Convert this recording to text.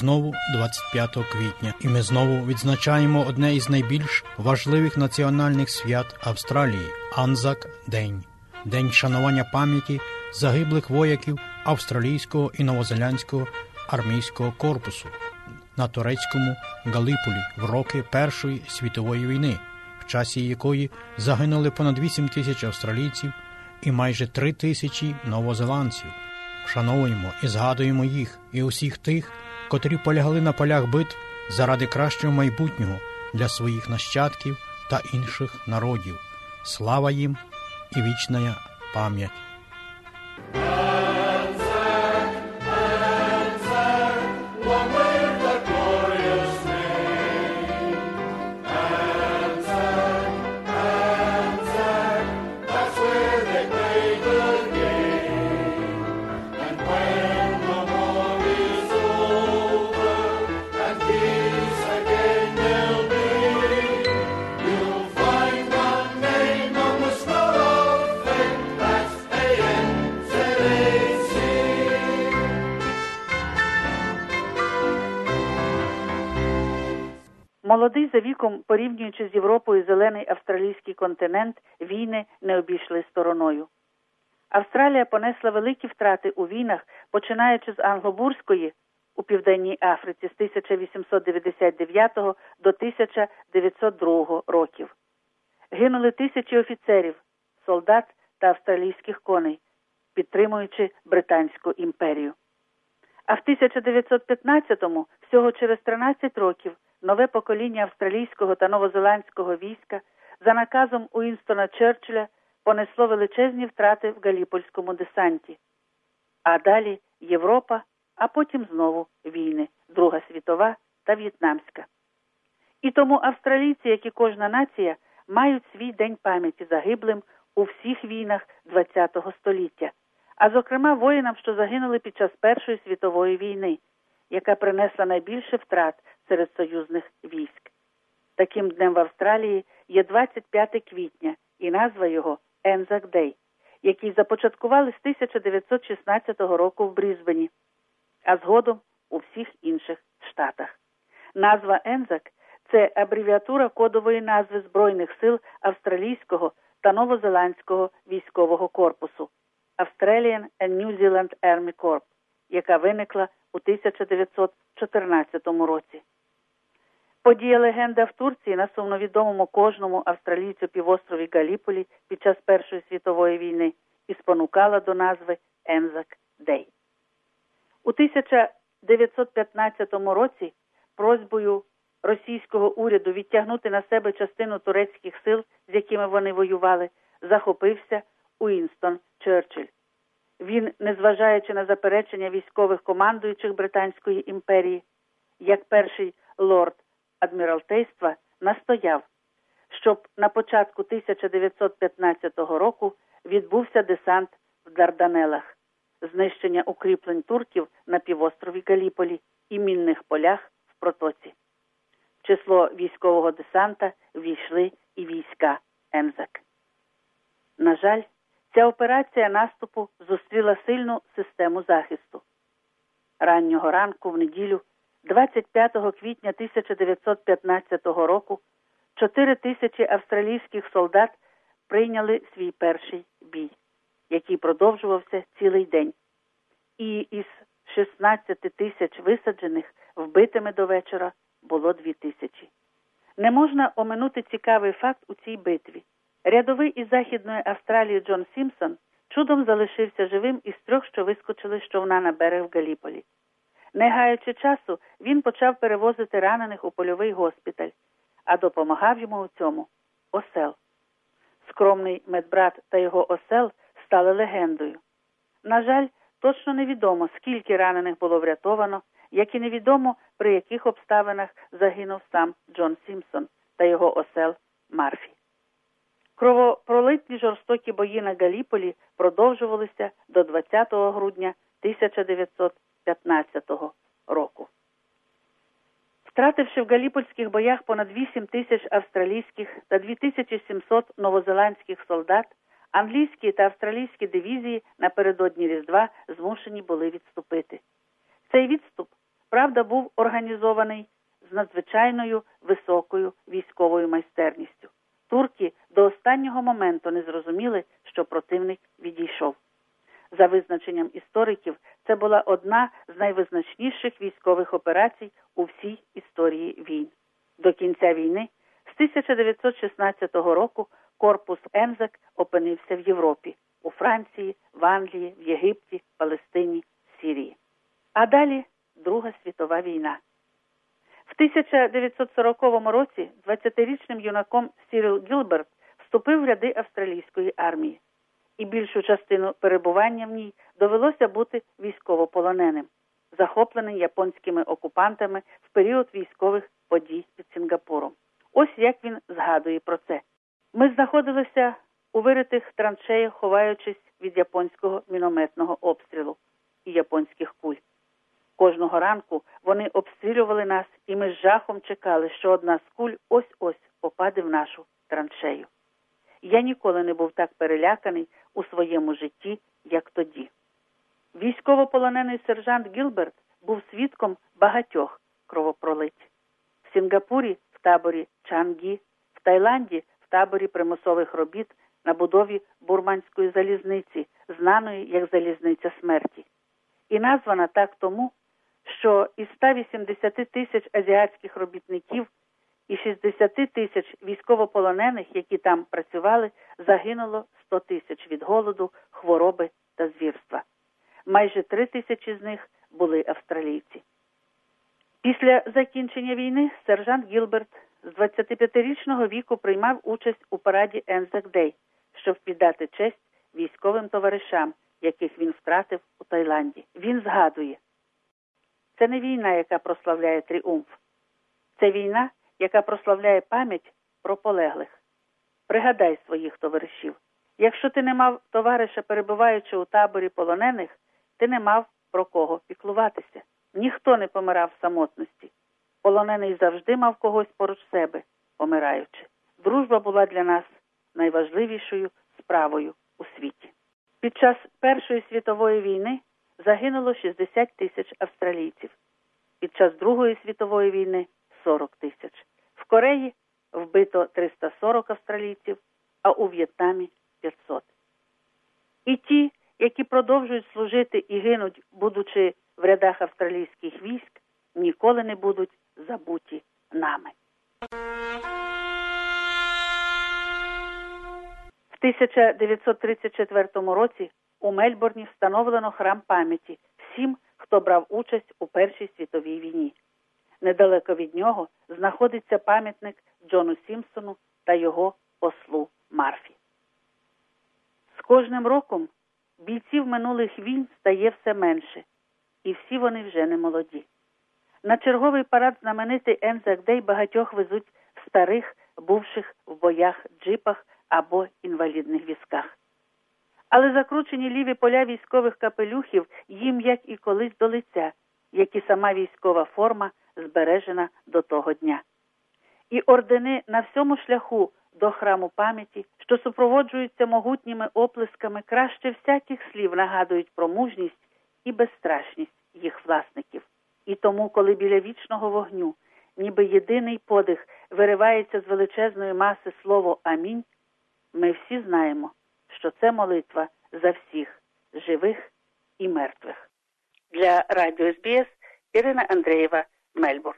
Знову 25 квітня, і ми знову відзначаємо одне із найбільш важливих національних свят Австралії Анзак День, день шанування пам'яті загиблих вояків австралійського і новозеландського армійського корпусу на турецькому Галиполі в роки Першої світової війни, в часі якої загинули понад 8 тисяч австралійців і майже 3 тисячі новозеландців. Вшановуємо і згадуємо їх і усіх тих, котрі полягали на полях битв заради кращого майбутнього для своїх нащадків та інших народів. Слава їм і вічна пам'ять. Молодий за віком, порівнюючи з Європою зелений австралійський континент, війни не обійшли стороною. Австралія понесла великі втрати у війнах, починаючи з Англобурської у Південній Африці з 1899 до 1902 років. Гинули тисячі офіцерів, солдат та австралійських коней, підтримуючи Британську імперію. А в 1915-му, всього через 13 років, нове покоління австралійського та новозеландського війська за наказом Уінстона Черчилля понесло величезні втрати в Галіпольському десанті. А далі Європа, а потім знову війни, Друга світова та В'єтнамська. І тому австралійці, як і кожна нація, мають свій день пам'яті загиблим у всіх війнах ХХ століття, а зокрема воїнам, що загинули під час Першої світової війни, яка принесла найбільше втрат серед союзних військ. Таким днем в Австралії є 25 квітня і назва його Ензак Дей, який започаткували з 1916 року в Брізбені, а згодом у всіх інших штатах. Назва Ензак це абревіатура кодової назви Збройних сил австралійського та новозеландського військового корпусу Australian and New Zealand Army Corps, яка виникла у 1914 році. Подія легенда в Турції на сумновідомому кожному австралійцю півострові Галіполі під час Першої світової війни і спонукала до назви Ензак Дей. У 1915 році просьбою російського уряду відтягнути на себе частину турецьких сил, з якими вони воювали, захопився Уінстон Черчилль. Він, незважаючи на заперечення військових командуючих Британської імперії, як перший лорд адміралтейства, настояв, щоб на початку 1915 року відбувся десант в Дарданелах, знищення укріплень турків на півострові Галіполі і мінних полях в протоці. В число військового десанта війшли і війська Ензак. На жаль, Ця операція наступу зустріла сильну систему захисту. Раннього ранку в неділю, 25 квітня 1915 року, 4 тисячі австралійських солдат прийняли свій перший бій, який продовжувався цілий день. І із 16 тисяч висаджених вбитими до вечора було 2 тисячі. Не можна оминути цікавий факт у цій битві. Рядовий із Західної Австралії Джон Сімпсон чудом залишився живим із трьох, що вискочили з човна на берег в Галіполі. Не гаючи часу, він почав перевозити ранених у польовий госпіталь, а допомагав йому у цьому осел. Скромний медбрат та його осел стали легендою. На жаль, точно невідомо, скільки ранених було врятовано, як і невідомо, при яких обставинах загинув сам Джон Сімпсон та його осел Марфі. Кровопролитні жорстокі бої на Галіполі продовжувалися до 20 грудня 1915 року. Втративши в Галіпольських боях понад 8 тисяч австралійських та 2700 новозеландських солдат, англійські та австралійські дивізії напередодні Різдва змушені були відступити. Цей відступ правда, був організований з надзвичайною високою військовою майстерністю. Турки до останнього моменту не зрозуміли, що противник відійшов. За визначенням істориків, це була одна з найвизначніших військових операцій у всій історії війн. До кінця війни з 1916 року корпус Ензак опинився в Європі у Франції, в Англії, в Єгипті, Палестині, Сірії. А далі Друга світова війна. В 1940 році 20-річним юнаком Сіріл Гілберт вступив в ряди австралійської армії, і більшу частину перебування в ній довелося бути військовополоненим, захопленим японськими окупантами в період військових подій під Сінгапуром. Ось як він згадує про це. Ми знаходилися у виритих траншеях, ховаючись від японського мінометного обстрілу і японських куль. Кожного ранку вони обстрілювали нас, і ми з жахом чекали, що одна з куль ось ось попаде в нашу траншею. Я ніколи не був так переляканий у своєму житті, як тоді. Військовополонений сержант Гілберт був свідком багатьох кровопролить. В Сінгапурі в таборі Чангі, в Таїланді в таборі примусових робіт на будові бурманської залізниці, знаної як залізниця смерті, і названа так тому, що із 180 тисяч азіатських робітників і 60 тисяч військовополонених, які там працювали, загинуло 100 тисяч від голоду, хвороби та звірства. Майже 3 тисячі з них були австралійці. Після закінчення війни сержант Гілберт з 25-річного віку приймав участь у параді Ензак Дей, щоб віддати честь військовим товаришам, яких він втратив у Таїланді. Він згадує, це не війна, яка прославляє тріумф, це війна, яка прославляє пам'ять про полеглих. Пригадай своїх товаришів. Якщо ти не мав товариша, перебуваючи у таборі полонених, ти не мав про кого піклуватися. Ніхто не помирав в самотності. Полонений завжди мав когось поруч себе, помираючи. Дружба була для нас найважливішою справою у світі. Під час Першої світової війни загинуло 60 тисяч австралійців. Під час Другої світової війни 40 тисяч. В Кореї вбито 340 австралійців, а у В'єтнамі 500. І ті, які продовжують служити і гинуть, будучи в рядах австралійських військ, ніколи не будуть забуті нами. В 1934 році у Мельбурні встановлено храм пам'яті всім, хто брав участь у Першій світовій війні. Недалеко від нього знаходиться пам'ятник Джону Сімпсону та його ослу Марфі. З кожним роком бійців минулих війн стає все менше, і всі вони вже не молоді. На черговий парад знаменитий Ензак Дей багатьох везуть в старих, бувших в боях джипах або інвалідних візках. Але закручені ліві поля військових капелюхів їм, як і колись до лиця, як і сама військова форма збережена до того дня. І ордени на всьому шляху до храму пам'яті, що супроводжуються могутніми оплесками, краще всяких слів нагадують про мужність і безстрашність їх власників. І тому, коли біля вічного вогню, ніби єдиний подих виривається з величезної маси слово Амінь, ми всі знаємо, що це молитва за всіх живих і мертвих. Для радіо СБС Ірина Андреєва, Melbourne.